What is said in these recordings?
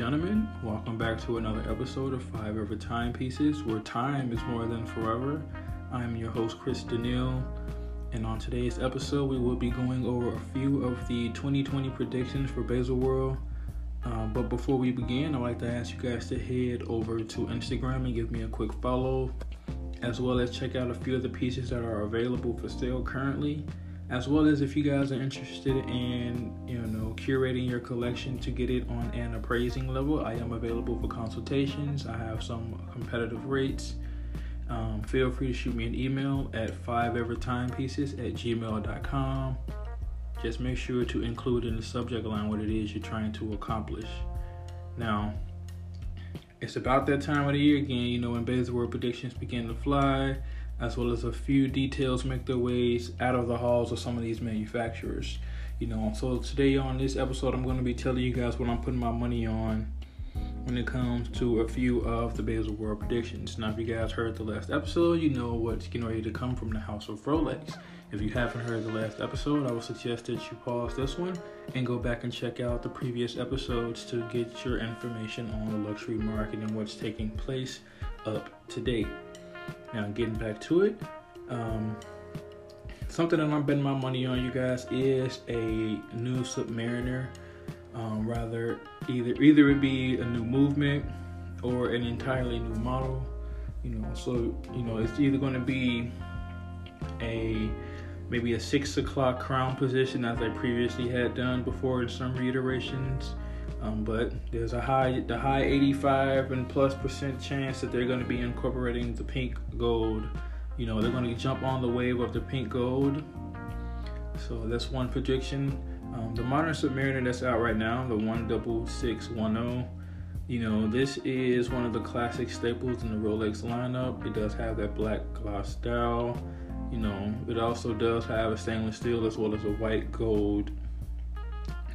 gentlemen, welcome back to another episode of Five Ever Timepieces, where time is more than forever. I'm your host, Chris Daniil, and on today's episode, we will be going over a few of the 2020 predictions for Baselworld. Um, but before we begin, I'd like to ask you guys to head over to Instagram and give me a quick follow, as well as check out a few of the pieces that are available for sale currently as well as if you guys are interested in you know curating your collection to get it on an appraising level i am available for consultations. I have some competitive rates. Um, feel free to shoot me an email at 5evertimepieces at gmail.com just make sure to include in the subject line what it is you're trying to accomplish. Now it's about that time of the year again you know when Baselworld predictions begin to fly as well as a few details make their ways out of the halls of some of these manufacturers. You know, so today on this episode, I'm going to be telling you guys what I'm putting my money on when it comes to a few of the Baselworld predictions. Now, if you guys heard the last episode, you know what's getting ready to come from the House of Rolex. If you haven't heard the last episode, I would suggest that you pause this one and go back and check out the previous episodes to get your information on the luxury market and what's taking place up to date. Now, getting back to it, um, something that I'm betting my money on, you guys, is a new Submariner. Um, rather, either either it be a new movement or an entirely new model. You know, so you know it's either going to be a maybe a six o'clock crown position as I previously had done before in some reiterations um, but there's a high, the high 85 and plus percent chance that they're going to be incorporating the pink gold. You know, they're going to jump on the wave of the pink gold. So that's one prediction. Um, the modern Submariner that's out right now, the 16610. You know, this is one of the classic staples in the Rolex lineup. It does have that black gloss style. You know, it also does have a stainless steel as well as a white gold.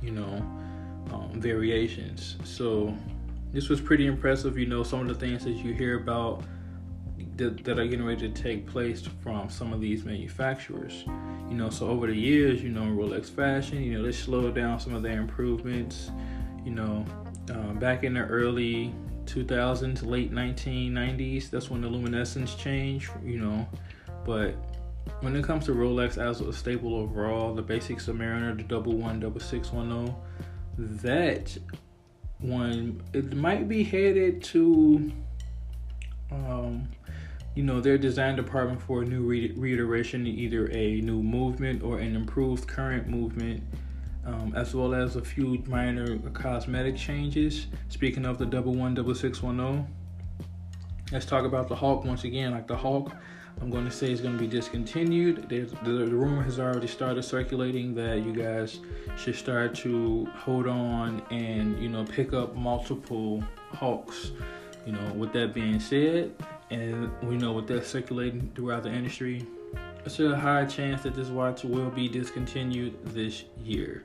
You know, um, variations. So this was pretty impressive. You know, some of the things that you hear about that, that are getting ready to take place from some of these manufacturers. You know, so over the years, you know, Rolex Fashion, you know, they slowed down some of their improvements. You know, um, back in the early 2000s, late 1990s, that's when the luminescence changed. You know, but when it comes to Rolex as a staple overall, the basic Submariner, the double one, double six one zero oh, that one it might be headed to um, you know their design department for a new re- reiteration either a new movement or an improved current movement um, as well as a few minor cosmetic changes. Speaking of the double one double six one zero let's talk about the Hulk once again like the Hulk, I'm going to say it's going to be discontinued. There's, the, the rumor has already started circulating that you guys should start to hold on and you know pick up multiple Hulks. You know, with that being said, and we know with that circulating throughout the industry, it's a high chance that this watch will be discontinued this year.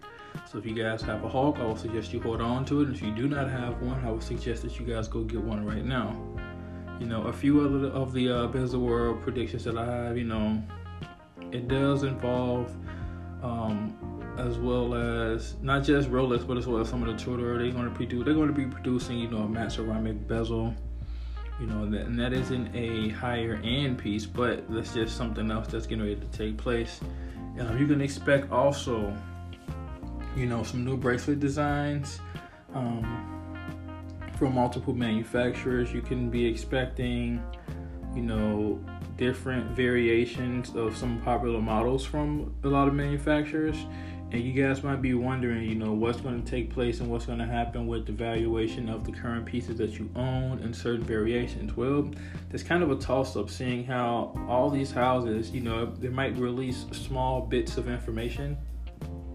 So if you guys have a Hulk, I would suggest you hold on to it. And if you do not have one, I would suggest that you guys go get one right now you know, a few other of the uh, Baselworld predictions that I have, you know, it does involve, um, as well as not just Rolex, but as well as some of the Tudor. They're going to produce. They're going to be producing, you know, a matte ceramic bezel. You know, that, and that isn't a higher end piece, but that's just something else that's getting ready to take place. Um, you can expect also, you know, some new bracelet designs. Um, from multiple manufacturers. You can be expecting, you know, different variations of some popular models from a lot of manufacturers. And you guys might be wondering, you know, what's going to take place and what's going to happen with the valuation of the current pieces that you own and certain variations. Well, there's kind of a toss up seeing how all these houses, you know, they might release small bits of information,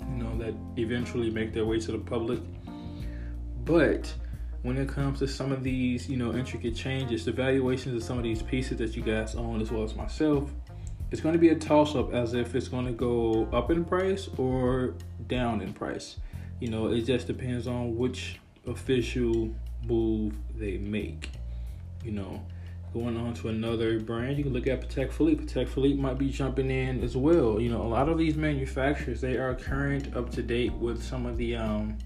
you know, that eventually make their way to the public. But when it comes to some of these, you know, intricate changes, the valuations of some of these pieces that you guys own, as well as myself, it's going to be a toss up as if it's going to go up in price or down in price. You know, it just depends on which official move they make. You know, going on to another brand, you can look at Patek Philippe. Patek Philippe might be jumping in as well. You know, a lot of these manufacturers they are current, up to date with some of the um,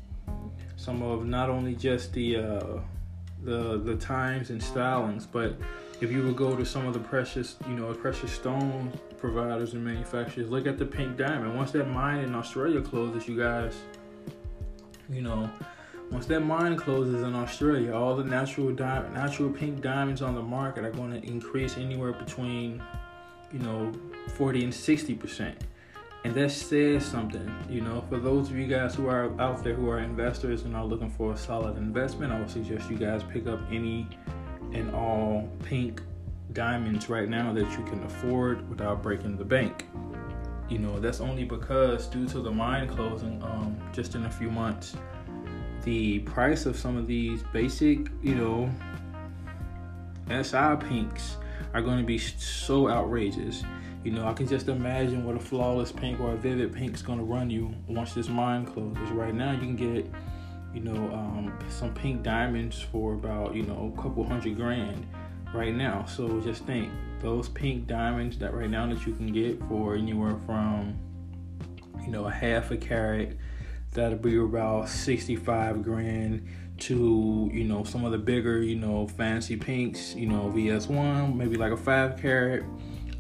some of not only just the uh, the the times and stylings, but if you would go to some of the precious, you know, precious stone providers and manufacturers, look at the pink diamond. Once that mine in Australia closes, you guys, you know, once that mine closes in Australia, all the natural di- natural pink diamonds on the market are going to increase anywhere between, you know, 40 and 60 percent. And that says something, you know, for those of you guys who are out there who are investors and are looking for a solid investment, I would suggest you guys pick up any and all pink diamonds right now that you can afford without breaking the bank. You know, that's only because due to the mine closing um, just in a few months, the price of some of these basic, you know, SI pinks are going to be so outrageous. You know, I can just imagine what a flawless pink or a vivid pink is going to run you once this mine closes. Right now, you can get you know, um, some pink diamonds for about, you know, a couple hundred grand right now. So just think those pink diamonds that right now that you can get for anywhere from, you know, a half a carat, that'll be about 65 grand to, you know, some of the bigger, you know, fancy pinks, you know, VS1, maybe like a five carat,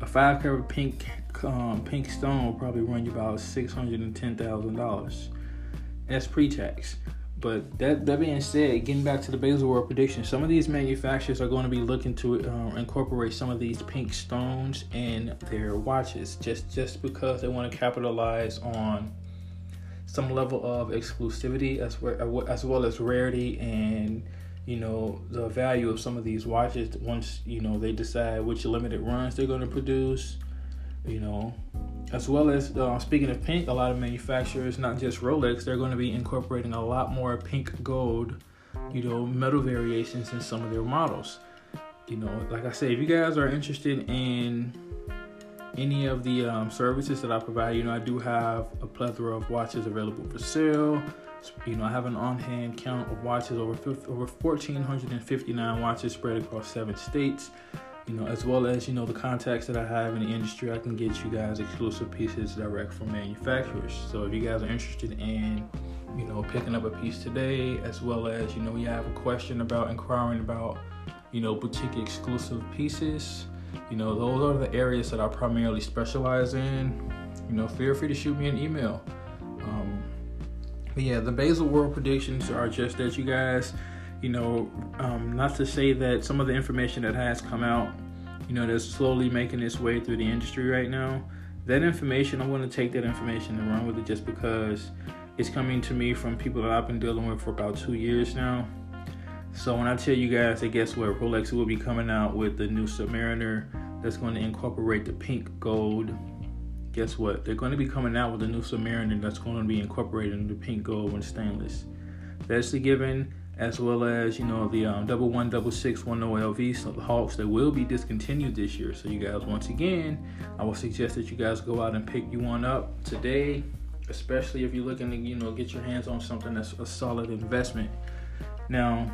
a five carat pink, um, pink stone will probably run you about $610,000. That's pre-tax. But that that being said, getting back to the Baselworld prediction, some of these manufacturers are going to be looking to uh, incorporate some of these pink stones in their watches, just just because they want to capitalize on some level of exclusivity as well, as well as rarity and you know the value of some of these watches once you know they decide which limited runs they're going to produce you know as well as uh, speaking of pink, a lot of manufacturers, not just Rolex, they're going to be incorporating a lot more pink gold, you know, metal variations in some of their models. You know, like I said, if you guys are interested in any of the um, services that I provide, you know, I do have a plethora of watches available for sale. You know, I have an on-hand count of watches over over 1,459 watches spread across seven states you know, as well as you know the contacts that I have in the industry, I can get you guys exclusive pieces direct from manufacturers. So if you guys are interested in, you know, picking up a piece today, as well as you know, you have a question about inquiring about, you know, boutique exclusive pieces, you know, those are the areas that I primarily specialize in. You know, feel free to shoot me an email. But yeah, the Baselworld predictions are just that you guys you know, um, not to say that some of the information that has come out, you know, that's slowly making its way through the industry right now. That information, I'm going to take that information and run with it just because it's coming to me from people that I've been dealing with for about two years now. So when I tell you guys that guess what, Rolex will be coming out with the new Submariner that's going to incorporate the pink gold. Guess what? They're going to be coming out with a new Submariner that's going to be incorporated in the pink gold and stainless. That's the given as well as you know the um, double one double six one OLV so the Hulks that will be discontinued this year. So you guys, once again, I would suggest that you guys go out and pick you one up today, especially if you're looking to you know get your hands on something that's a solid investment. Now,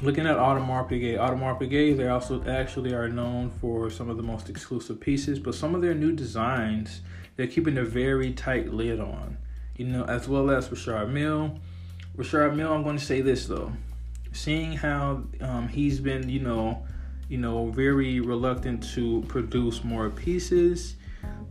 looking at Audemars Piguet, Audemars Piguet, they also actually are known for some of the most exclusive pieces, but some of their new designs they're keeping a very tight lid on. You know, as well as Richard Mille Richard Mille, I'm going to say this though, seeing how um, he's been, you know, you know, very reluctant to produce more pieces,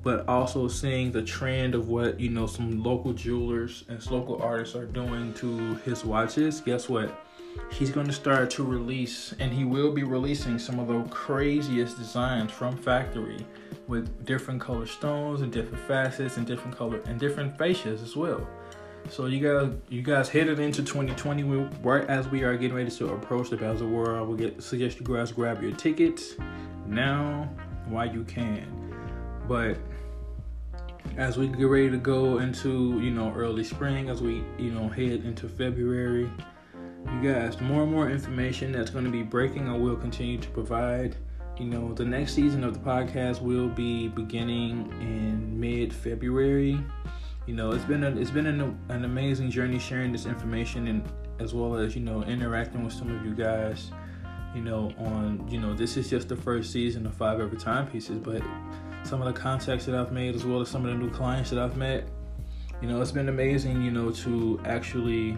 but also seeing the trend of what you know some local jewelers and local artists are doing to his watches. Guess what? He's going to start to release, and he will be releasing some of the craziest designs from factory with different color stones and different facets and different color and different fascias as well. So you guys, you guys headed into 2020 right as we are getting ready to approach the Baselworld. I would get suggest you guys grab your tickets now while you can. But as we get ready to go into you know early spring, as we you know head into February, you guys, more and more information that's going to be breaking, I will continue to provide. You know, the next season of the podcast will be beginning in mid February you know it's been a, it's been an, an amazing journey sharing this information and as well as you know interacting with some of you guys you know on you know this is just the first season of five ever timepieces but some of the contacts that i've made as well as some of the new clients that i've met you know it's been amazing you know to actually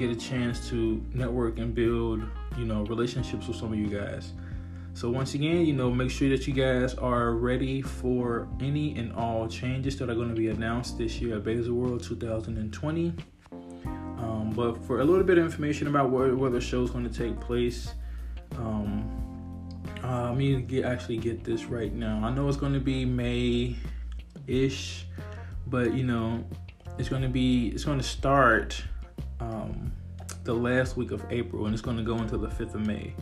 get a chance to network and build, you know, relationships with some of you guys. So once again, you know, make sure that you guys are ready for any and all changes that are going to be announced this year at Baselworld 2020. Um, but for a little bit of information about where, where the show is going to take place, um, uh, let me get, actually get this right now. I know it's going to be May ish, but you know, it's going to be it's going to start um, the last week of April and it's going to go until the 5th of May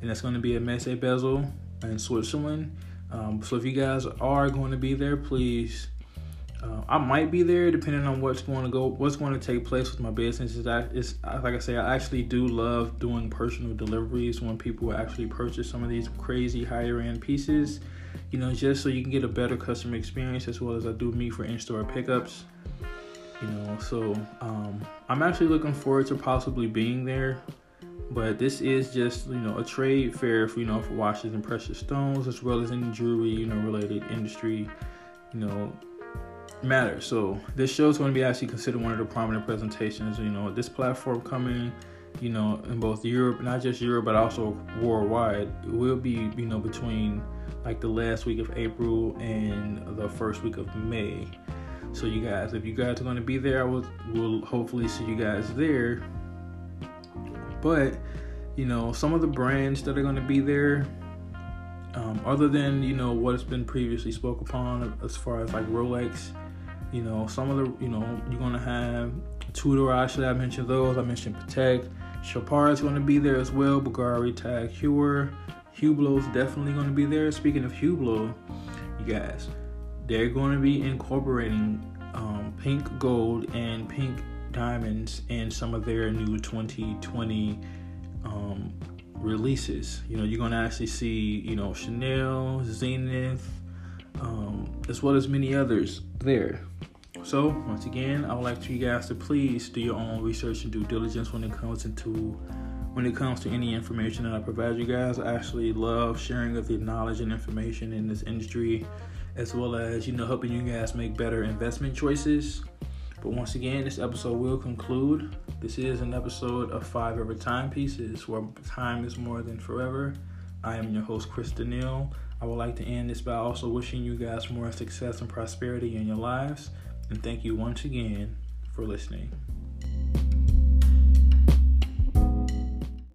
and it's going to be at Messe Basel in Switzerland. Um, so if you guys are going to be there, please. Uh, I might be there depending on what's going to go, what's going to take place with my business. Is that it's like I say, I actually do love doing personal deliveries when people actually purchase some of these crazy higher end pieces. You know, just so you can get a better customer experience as well as I do me for in store pickups. You know, so um, I'm actually looking forward to possibly being there but this is just you know a trade fair for you know for watches and precious stones as well as any jewelry you know related industry you know matter. So this show is going to be actually considered one of the prominent presentations. You know this platform coming you know in both Europe, not just Europe but also worldwide. It will be you know between like the last week of April and the first week of May. So you guys, if you guys are going to be there, I will will hopefully see you guys there but you know, some of the brands that are going to be there, um, other than you know what has been previously spoke upon as far as like Rolex, you know, some of the you know you're going to have Tudor. Actually, I mentioned those. I mentioned Patek. Chopard is going to be there as well. Bulgari, Tag Heuer, is definitely going to be there. Speaking of Hublot, you guys, they're going to be incorporating um, pink gold and pink diamonds in some of their new 2020 um, releases. You know, you're gonna actually see, you know, Chanel, Zenith, um, as well as many others there. So once again, I would like you guys to please do your own research and due diligence when it comes into when it comes to any information that I provide you guys. I actually love sharing of the knowledge and information in this industry, as well as you know helping you guys make better investment choices. But once again, this episode will conclude. This is an episode of Five Ever Timepieces, where time is more than forever. I am your host, Chris Daniel. I would like to end this by also wishing you guys more success and prosperity in your lives. And thank you once again for listening.